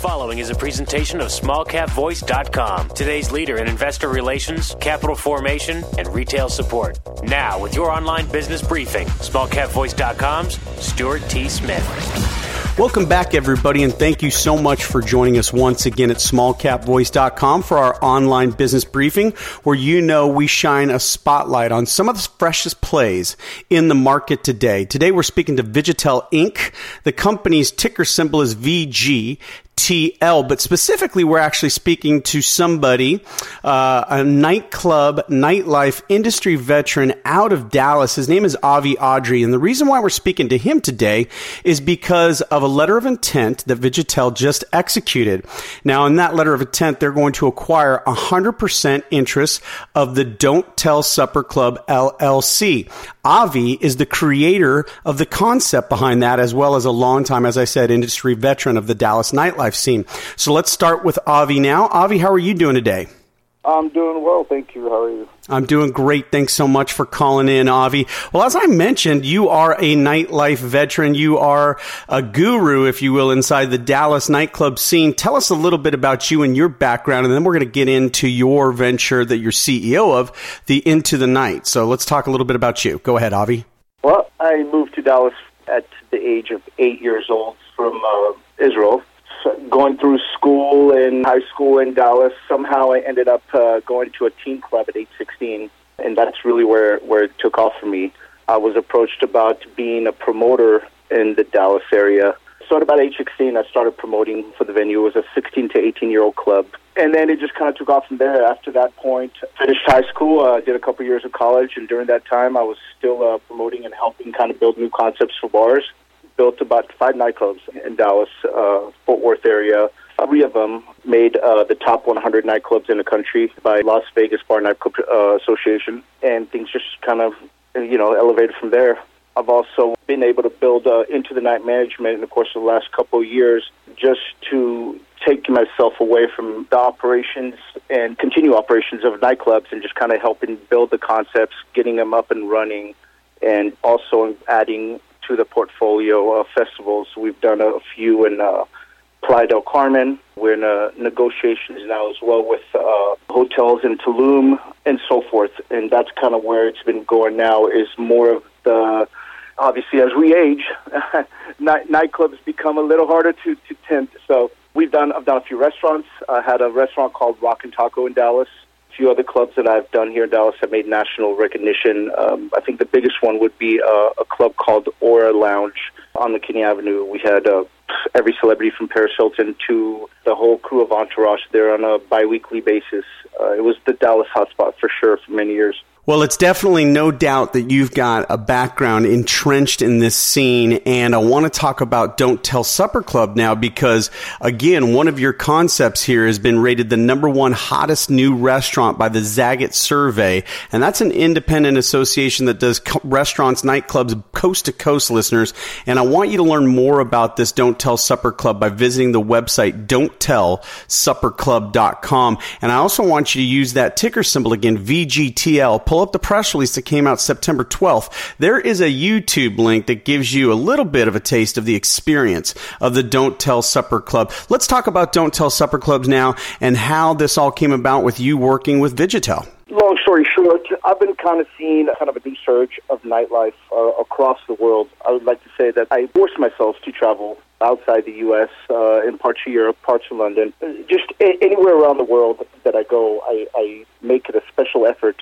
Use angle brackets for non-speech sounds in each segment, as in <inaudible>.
Following is a presentation of smallcapvoice.com, today's leader in investor relations, capital formation, and retail support. Now, with your online business briefing, smallcapvoice.com's Stuart T. Smith. Welcome back, everybody, and thank you so much for joining us once again at smallcapvoice.com for our online business briefing, where you know we shine a spotlight on some of the freshest plays in the market today. Today, we're speaking to VGTel Inc. The company's ticker symbol is VG. TL, but specifically, we're actually speaking to somebody, uh, a nightclub, nightlife industry veteran out of Dallas. His name is Avi Adri. And the reason why we're speaking to him today is because of a letter of intent that VGTel just executed. Now, in that letter of intent, they're going to acquire 100% interest of the Don't Tell Supper Club LLC. Avi is the creator of the concept behind that, as well as a long-time, as I said, industry veteran of the Dallas nightlife scene. So let's start with Avi now. Avi, how are you doing today? I'm doing well, thank you. How are you? I'm doing great. Thanks so much for calling in, Avi. Well, as I mentioned, you are a nightlife veteran. You are a guru, if you will, inside the Dallas nightclub scene. Tell us a little bit about you and your background, and then we're going to get into your venture that you're CEO of, the Into the Night. So let's talk a little bit about you. Go ahead, Avi. Well, I moved to Dallas at the age of eight years old from uh, Israel going through school in high school in Dallas. Somehow I ended up uh, going to a teen club at age 16, and that's really where, where it took off for me. I was approached about being a promoter in the Dallas area. So at about age 16, I started promoting for the venue. It was a 16 to 18 year old club. And then it just kind of took off from there. After that point, finished high school, uh, did a couple years of college, and during that time, I was still uh, promoting and helping kind of build new concepts for bars built about five nightclubs in Dallas, uh, Fort Worth area. Three of them made uh, the top 100 nightclubs in the country by Las Vegas Bar Nightclub uh, Association, and things just kind of, you know, elevated from there. I've also been able to build uh, into the night management in the course of the last couple of years, just to take myself away from the operations and continue operations of nightclubs and just kind of helping build the concepts, getting them up and running, and also adding to the portfolio of festivals. We've done a few in uh, Playa del Carmen. We're in uh, negotiations now as well with uh, hotels in Tulum and so forth. And that's kind of where it's been going now is more of the, obviously as we age, <laughs> night, nightclubs become a little harder to, to tend. So we've done, I've done a few restaurants. I had a restaurant called Rock and Taco in Dallas few other clubs that I've done here in Dallas have made national recognition. Um, I think the biggest one would be uh, a club called Aura Lounge on McKinney Avenue. We had uh, every celebrity from Paris Hilton to the whole crew of Entourage there on a biweekly basis. Uh, it was the Dallas hotspot for sure for many years. Well, it's definitely no doubt that you've got a background entrenched in this scene. And I want to talk about Don't Tell Supper Club now because, again, one of your concepts here has been rated the number one hottest new restaurant by the Zagat survey. And that's an independent association that does co- restaurants, nightclubs, coast to coast listeners. And I want you to learn more about this Don't Tell Supper Club by visiting the website don'ttellsupperclub.com. And I also want you to use that ticker symbol again, VGTL. Pull up the press release that came out September 12th. There is a YouTube link that gives you a little bit of a taste of the experience of the Don't Tell Supper Club. Let's talk about Don't Tell Supper Clubs now and how this all came about with you working with VGTel. Long story short, I've been kind of seeing kind of a surge of nightlife uh, across the world. I would like to say that I forced myself to travel outside the U.S., uh, in parts of Europe, parts of London, just a- anywhere around the world that I go, I, I make it a special effort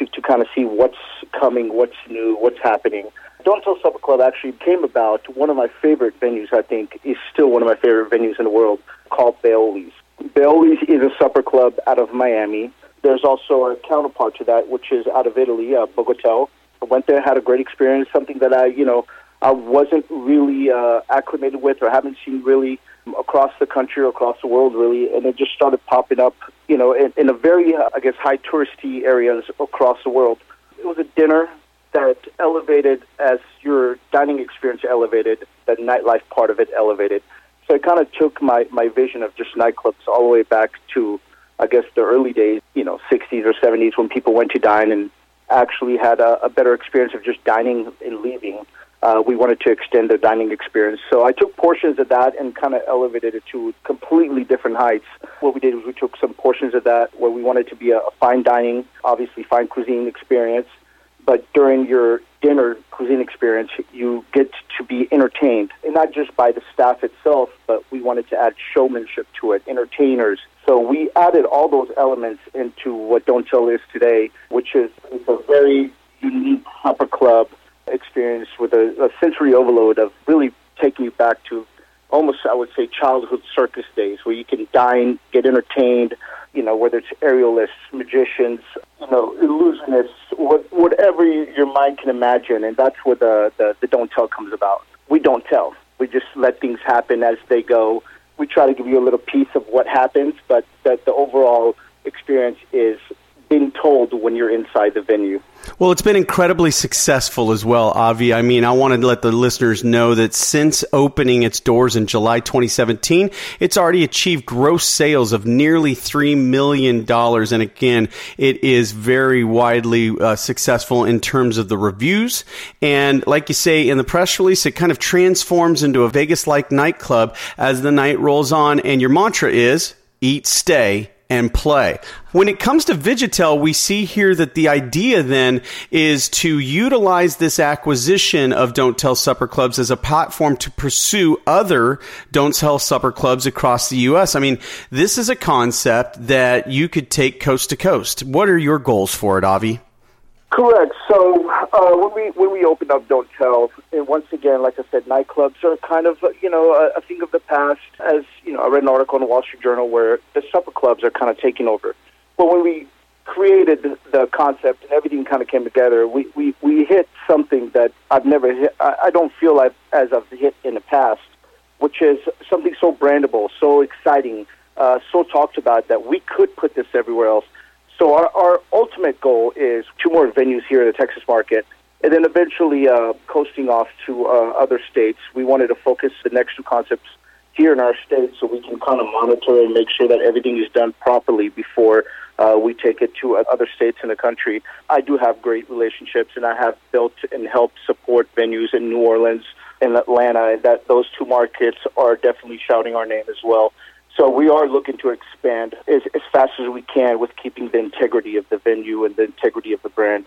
to, to kind of see what's coming, what's new, what's happening. Don't Tell Supper Club actually came about. One of my favorite venues, I think, is still one of my favorite venues in the world, called Baoli's. Baoli's is a supper club out of Miami. There's also a counterpart to that, which is out of Italy, uh, Bogota. I went there, had a great experience, something that I, you know, I wasn't really uh, acclimated with or haven't seen really across the country or across the world really, and it just started popping up, you know, in, in a very, uh, I guess, high touristy areas across the world. It was a dinner that elevated as your dining experience elevated, the nightlife part of it elevated. So it kind of took my, my vision of just nightclubs all the way back to, I guess, the early days, you know, 60s or 70s when people went to dine and actually had a, a better experience of just dining and leaving uh, we wanted to extend the dining experience. So I took portions of that and kind of elevated it to completely different heights. What we did was we took some portions of that where we wanted to be a, a fine dining, obviously fine cuisine experience, but during your dinner cuisine experience, you get to be entertained, and not just by the staff itself, but we wanted to add showmanship to it, entertainers. So we added all those elements into what Don't Tell is today, which is it's a very unique supper club experience with a, a sensory overload of really taking you back to almost, I would say, childhood circus days where you can dine, get entertained, you know, whether it's aerialists, magicians, you know, illusionists, what, whatever your mind can imagine. And that's where the, the, the don't tell comes about. We don't tell. We just let things happen as they go. We try to give you a little piece of what happens, but that the overall experience is being told when you're inside the venue. Well, it's been incredibly successful as well, Avi. I mean, I wanted to let the listeners know that since opening its doors in July 2017, it's already achieved gross sales of nearly $3 million. And again, it is very widely uh, successful in terms of the reviews. And like you say in the press release, it kind of transforms into a Vegas like nightclub as the night rolls on. And your mantra is eat, stay, and play. When it comes to VGTel, we see here that the idea then is to utilize this acquisition of Don't Tell Supper Clubs as a platform to pursue other Don't Tell Supper Clubs across the U.S. I mean, this is a concept that you could take coast to coast. What are your goals for it, Avi? Correct. So uh, when we when we opened up Don't Tell, and once again, like I said, nightclubs are kind of you know a, a thing of the past. As you know, I read an article in the Wall Street Journal where the supper clubs are kind of taking over. But when we created the concept and everything kind of came together, we, we, we hit something that I've never hit. I, I don't feel like as I've hit in the past, which is something so brandable, so exciting, uh, so talked about that we could put this everywhere else. So our, our ultimate goal is two more venues here in the Texas market, and then eventually uh, coasting off to uh, other states. We wanted to focus the next two concepts here in our state so we can kind of monitor and make sure that everything is done properly before uh, we take it to other states in the country. I do have great relationships, and I have built and helped support venues in New Orleans and Atlanta, and that those two markets are definitely shouting our name as well. So we are looking to expand as, as fast as we can with keeping the integrity of the venue and the integrity of the brand.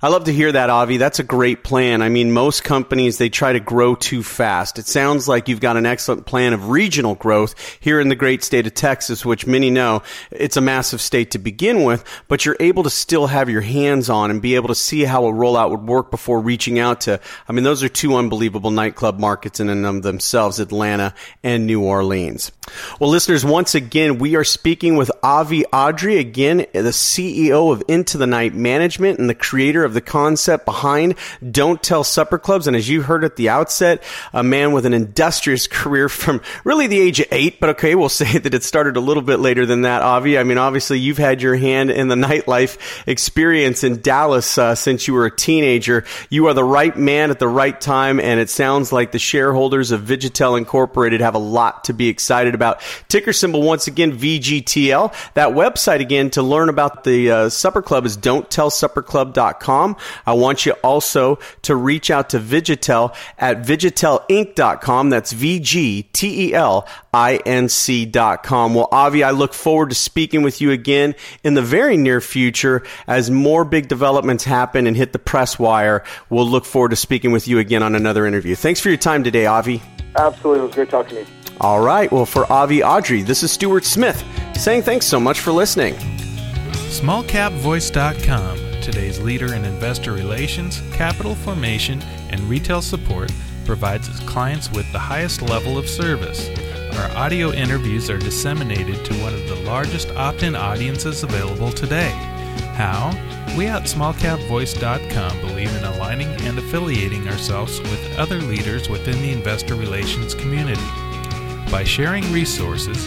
I love to hear that, Avi. That's a great plan. I mean, most companies, they try to grow too fast. It sounds like you've got an excellent plan of regional growth here in the great state of Texas, which many know it's a massive state to begin with, but you're able to still have your hands on and be able to see how a rollout would work before reaching out to, I mean, those are two unbelievable nightclub markets in and of themselves, Atlanta and New Orleans. Well, listeners, once again, we are speaking with Avi Adri, again, the CEO of Into the Night Management and the creator creator of the concept behind Don't Tell Supper Clubs. And as you heard at the outset, a man with an industrious career from really the age of eight, but okay, we'll <laughs> say that it started a little bit later than that, Avi. I mean, obviously you've had your hand in the <laughs> nightlife experience in Dallas uh, since you were a teenager. You are the right man at the right time, and it sounds like the shareholders of VGTel Incorporated have a lot to be excited about. Ticker symbol once again, VGTL. That website again to learn about the uh, Supper Club is don'ttellsupperclub.com. I want you also to reach out to VGTel at vgtelinc.com. That's V-G-T-E-L-I-N-C.com. Well, Avi, I look forward to speaking with you again in the very near future as more big developments happen and hit the press wire. We'll look forward to speaking with you again on another interview. Thanks for your time today, Avi. Absolutely. It was great talking to you. All right. Well, for Avi Adri, this is Stuart Smith saying thanks so much for listening. SmallCapVoice.com, today's leader in investor relations, capital formation, and retail support, provides its clients with the highest level of service. Our audio interviews are disseminated to one of the largest opt in audiences available today. How? We at smallcapvoice.com believe in aligning and affiliating ourselves with other leaders within the investor relations community. By sharing resources,